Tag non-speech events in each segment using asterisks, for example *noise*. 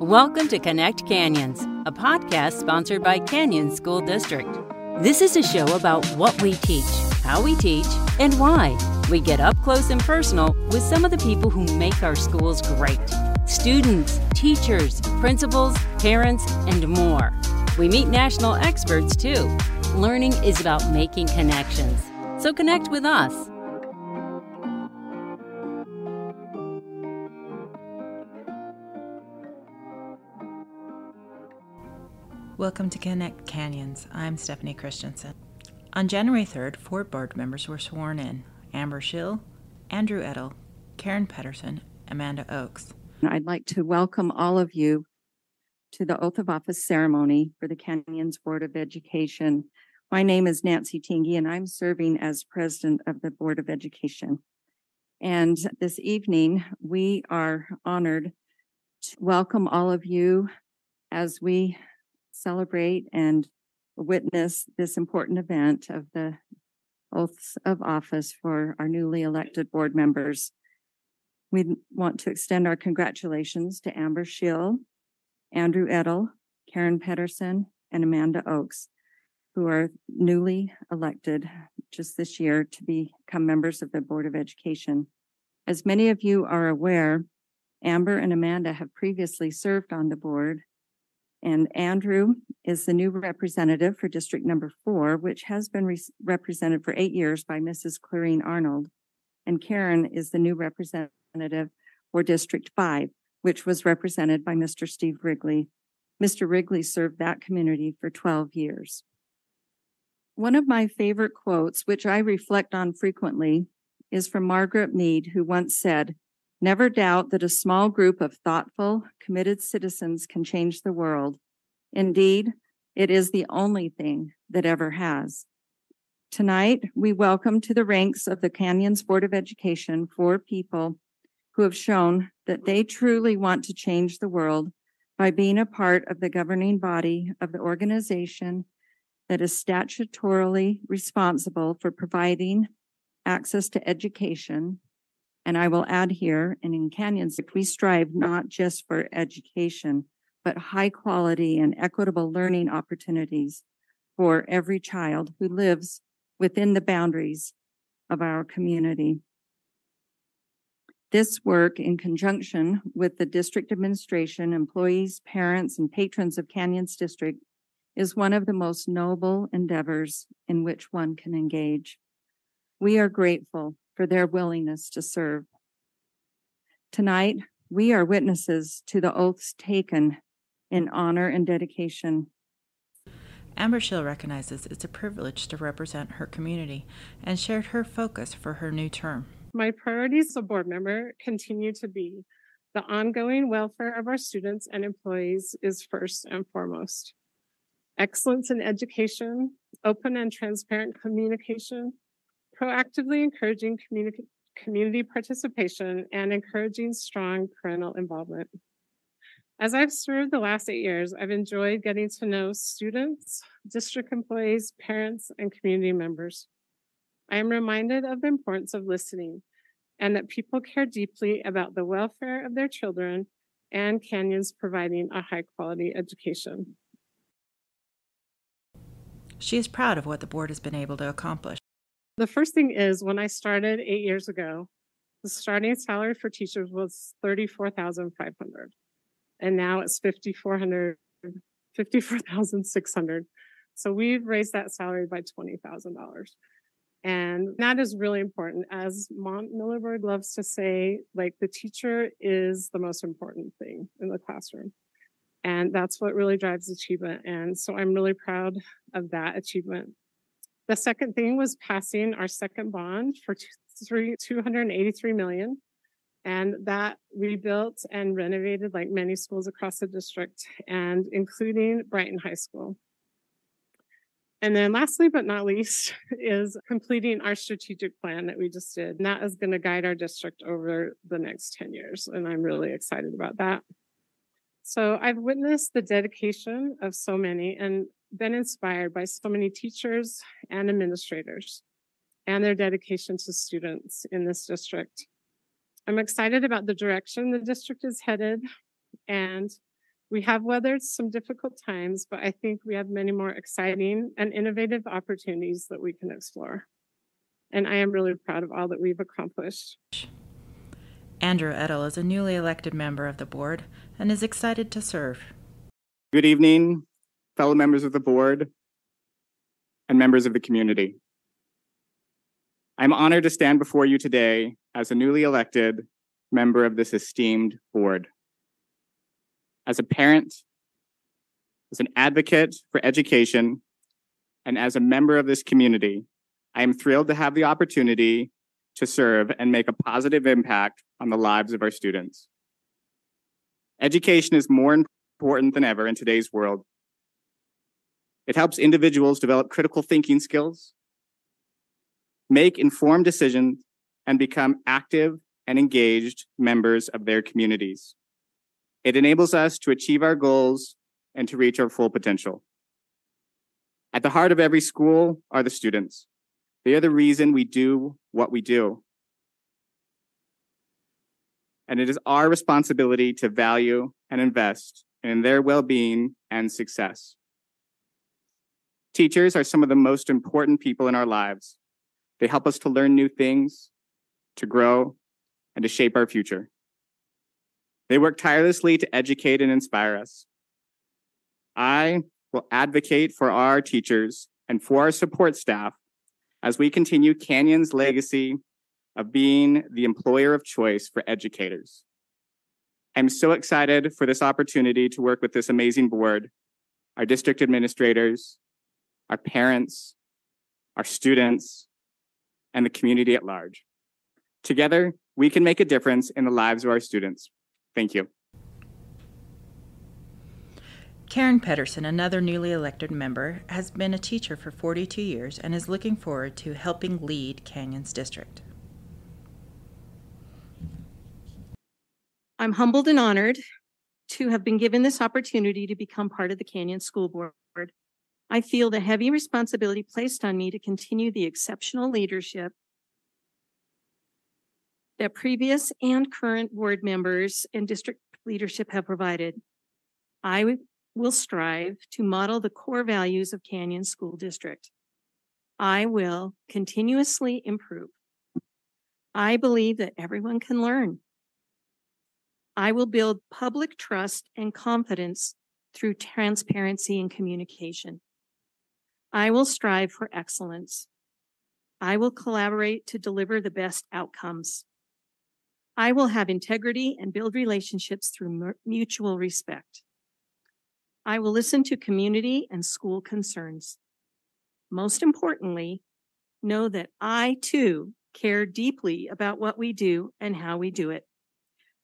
Welcome to Connect Canyons, a podcast sponsored by Canyon School District. This is a show about what we teach, how we teach, and why. We get up close and personal with some of the people who make our schools great students, teachers, principals, parents, and more. We meet national experts too. Learning is about making connections. So connect with us. Welcome to Connect Canyons. I'm Stephanie Christensen. On January 3rd, four board members were sworn in Amber Shill, Andrew Edtl, Karen Pedersen, Amanda Oaks. I'd like to welcome all of you to the oath of office ceremony for the Canyons Board of Education. My name is Nancy Tingey and I'm serving as president of the Board of Education. And this evening, we are honored to welcome all of you as we celebrate and witness this important event of the oaths of office for our newly elected board members. We want to extend our congratulations to Amber Shill, Andrew Edtl, Karen Pedersen, and Amanda Oaks, who are newly elected just this year to become members of the Board of Education. As many of you are aware, Amber and Amanda have previously served on the board and Andrew is the new representative for District Number Four, which has been re- represented for eight years by Mrs. Clareen Arnold. And Karen is the new representative for District Five, which was represented by Mr. Steve Wrigley. Mr. Wrigley served that community for 12 years. One of my favorite quotes, which I reflect on frequently, is from Margaret Mead, who once said, Never doubt that a small group of thoughtful, committed citizens can change the world. Indeed, it is the only thing that ever has. Tonight, we welcome to the ranks of the Canyons Board of Education four people who have shown that they truly want to change the world by being a part of the governing body of the organization that is statutorily responsible for providing access to education and I will add here, and in Canyons, we strive not just for education, but high quality and equitable learning opportunities for every child who lives within the boundaries of our community. This work, in conjunction with the district administration, employees, parents, and patrons of Canyons District, is one of the most noble endeavors in which one can engage. We are grateful for their willingness to serve. Tonight, we are witnesses to the oaths taken in honor and dedication. Amber Shill recognizes it's a privilege to represent her community and shared her focus for her new term. My priorities as a board member continue to be the ongoing welfare of our students and employees is first and foremost. Excellence in education, open and transparent communication, proactively encouraging communi- community participation, and encouraging strong parental involvement. As I've served the last eight years, I've enjoyed getting to know students, district employees, parents, and community members. I am reminded of the importance of listening and that people care deeply about the welfare of their children and Canyons providing a high quality education. She is proud of what the board has been able to accomplish. The first thing is when I started eight years ago, the starting salary for teachers was 34,500 and now it's 5,400, 54,600. So we've raised that salary by $20,000. And that is really important. As Mont Millerberg loves to say, like the teacher is the most important thing in the classroom. And that's what really drives achievement. And so I'm really proud of that achievement. The second thing was passing our second bond for 283 million. And that rebuilt and renovated like many schools across the district and including Brighton High School. And then lastly, but not least, *laughs* is completing our strategic plan that we just did. And that is going to guide our district over the next 10 years. And I'm really excited about that. So I've witnessed the dedication of so many, and been inspired by so many teachers and administrators and their dedication to students in this district. I'm excited about the direction the district is headed, and We have weathered some difficult times, but I think we have many more exciting and innovative opportunities that we can explore. And I am really proud of all that we've accomplished. Andrew Edtl is a newly elected member of the board and is excited to serve. Good evening, fellow members of the board and members of the community. I'm honored to stand before you today as a newly elected member of this esteemed board. As a parent, as an advocate for education, and as a member of this community, I am thrilled to have the opportunity to serve and make a positive impact on the lives of our students. Education is more important than ever in today's world. It helps individuals develop critical thinking skills, make informed decisions, and become active and engaged members of their communities. It enables us to achieve our goals and to reach our full potential. At the heart of every school are the students. They are the reason we do what we do. And it is our responsibility to value and invest in their well being and success. Teachers are some of the most important people in our lives. They help us to learn new things, to grow, and to shape our future. They work tirelessly to educate and inspire us. I will advocate for our teachers and for our support staff as we continue Canyon's legacy of being the employer of choice for educators. I'm so excited for this opportunity to work with this amazing board, our district administrators, our parents, our students, and the community at large. Together, we can make a difference in the lives of our students. Thank you. Karen Pedersen, another newly elected member, has been a teacher for 42 years and is looking forward to helping lead Canyons District. I'm humbled and honored to have been given this opportunity to become part of the Canyon School Board. I feel the heavy responsibility placed on me to continue the exceptional leadership that previous and current board members and district leadership have provided. I will strive to model the core values of Canyon School District. I will continuously improve. I believe that everyone can learn. I will build public trust and confidence through transparency and communication. I will strive for excellence. I will collaborate to deliver the best outcomes. I will have integrity and build relationships through mutual respect. I will listen to community and school concerns. Most importantly, know that I too care deeply about what we do and how we do it.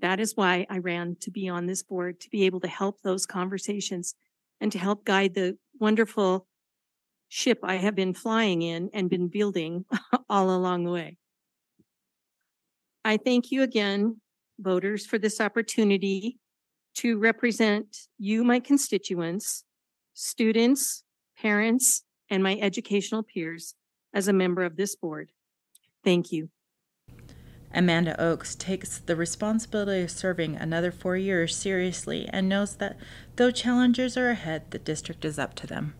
That is why I ran to be on this board, to be able to help those conversations and to help guide the wonderful ship I have been flying in and been building *laughs* all along the way. I thank you again, voters, for this opportunity to represent you, my constituents, students, parents, and my educational peers as a member of this board. Thank you. Amanda Oaks takes the responsibility of serving another four years seriously and knows that though challenges are ahead, the district is up to them.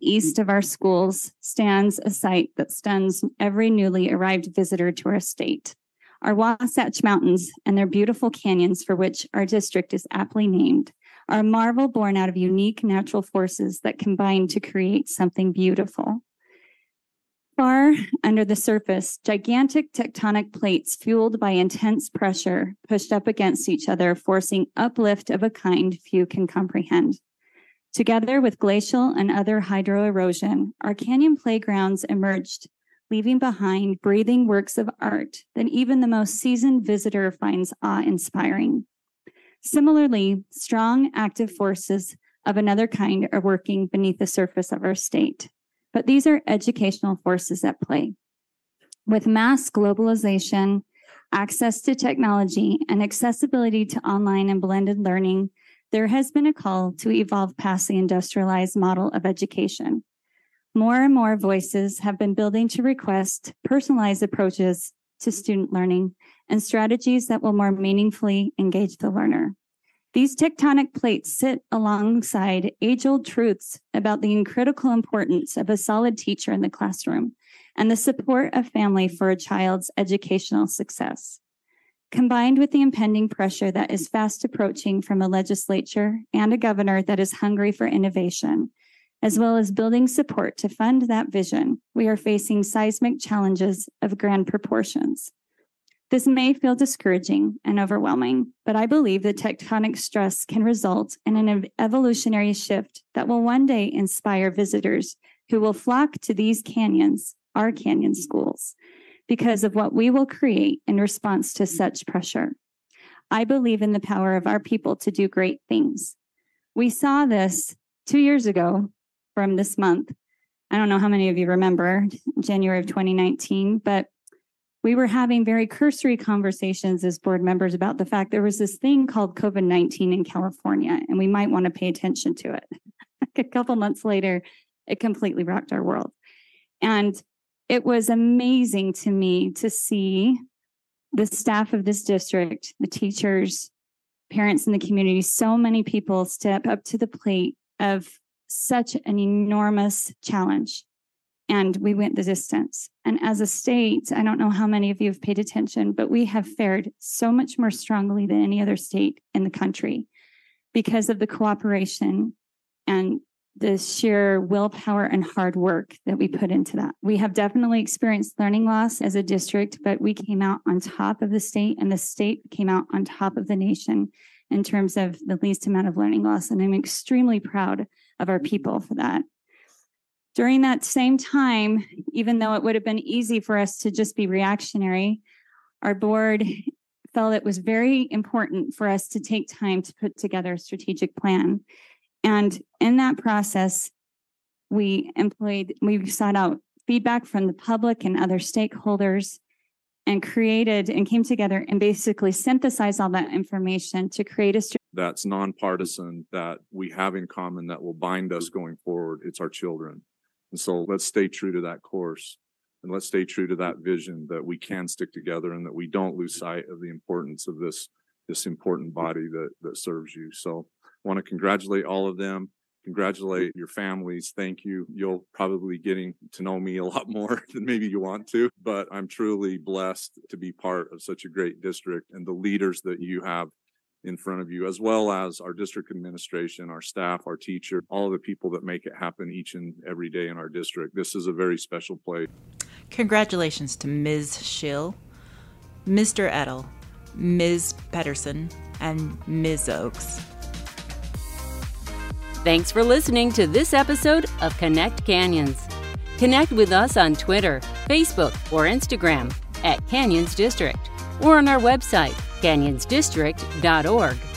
East of our schools stands a site that stuns every newly arrived visitor to our state our Wasatch Mountains and their beautiful canyons, for which our district is aptly named, are a marvel born out of unique natural forces that combine to create something beautiful. Far under the surface, gigantic tectonic plates fueled by intense pressure pushed up against each other, forcing uplift of a kind few can comprehend. Together with glacial and other hydro erosion, our canyon playgrounds emerged leaving behind breathing works of art that even the most seasoned visitor finds awe inspiring. Similarly, strong active forces of another kind are working beneath the surface of our state. But these are educational forces at play. With mass globalization, access to technology, and accessibility to online and blended learning, there has been a call to evolve past the industrialized model of education. More and more voices have been building to request personalized approaches to student learning and strategies that will more meaningfully engage the learner. These tectonic plates sit alongside age old truths about the critical importance of a solid teacher in the classroom and the support of family for a child's educational success. Combined with the impending pressure that is fast approaching from a legislature and a governor that is hungry for innovation, as well as building support to fund that vision, we are facing seismic challenges of grand proportions. This may feel discouraging and overwhelming, but I believe the tectonic stress can result in an evolutionary shift that will one day inspire visitors who will flock to these canyons, our canyon schools, because of what we will create in response to such pressure. I believe in the power of our people to do great things. We saw this two years ago from this month. I don't know how many of you remember January of 2019, but we were having very cursory conversations as board members about the fact there was this thing called COVID 19 in California, and we might want to pay attention to it. *laughs* a couple months later, it completely rocked our world. And it was amazing to me to see the staff of this district, the teachers, parents in the community, so many people step up to the plate of such an enormous challenge and we went the distance. And as a state, I don't know how many of you have paid attention, but we have fared so much more strongly than any other state in the country because of the cooperation and the sheer willpower and hard work that we put into that. We have definitely experienced learning loss as a district, but we came out on top of the state and the state came out on top of the nation in terms of the least amount of learning loss. And I'm extremely proud of our people for that. During that same time, even though it would have been easy for us to just be reactionary, our board felt it was very important for us to take time to put together a strategic plan. And in that process, we employed, we sought out feedback from the public and other stakeholders and created and came together and basically synthesized all that information to create a that's nonpartisan that we have in common that will bind us going forward it's our children and so let's stay true to that course and let's stay true to that vision that we can stick together and that we don't lose sight of the importance of this this important body that that serves you. So want to congratulate all of them. Mm. Congratulate your families. Thank you. You'll probably getting to know me a lot more *laughs* than maybe you want to, but I'm truly blessed to be part of such a great district and the leaders that you have in front of you, as well as our district administration, our staff, our teacher, all the people that make it happen each and every day in our district. This is a very special place. Congratulations to Ms. Shill, Mr. Edtl, Ms. Pedersen, and Ms. Oaks. Thanks for listening to this episode of Connect Canyons. Connect with us on Twitter, Facebook, or Instagram at Canyons District or on our website canyonsdistrict.org.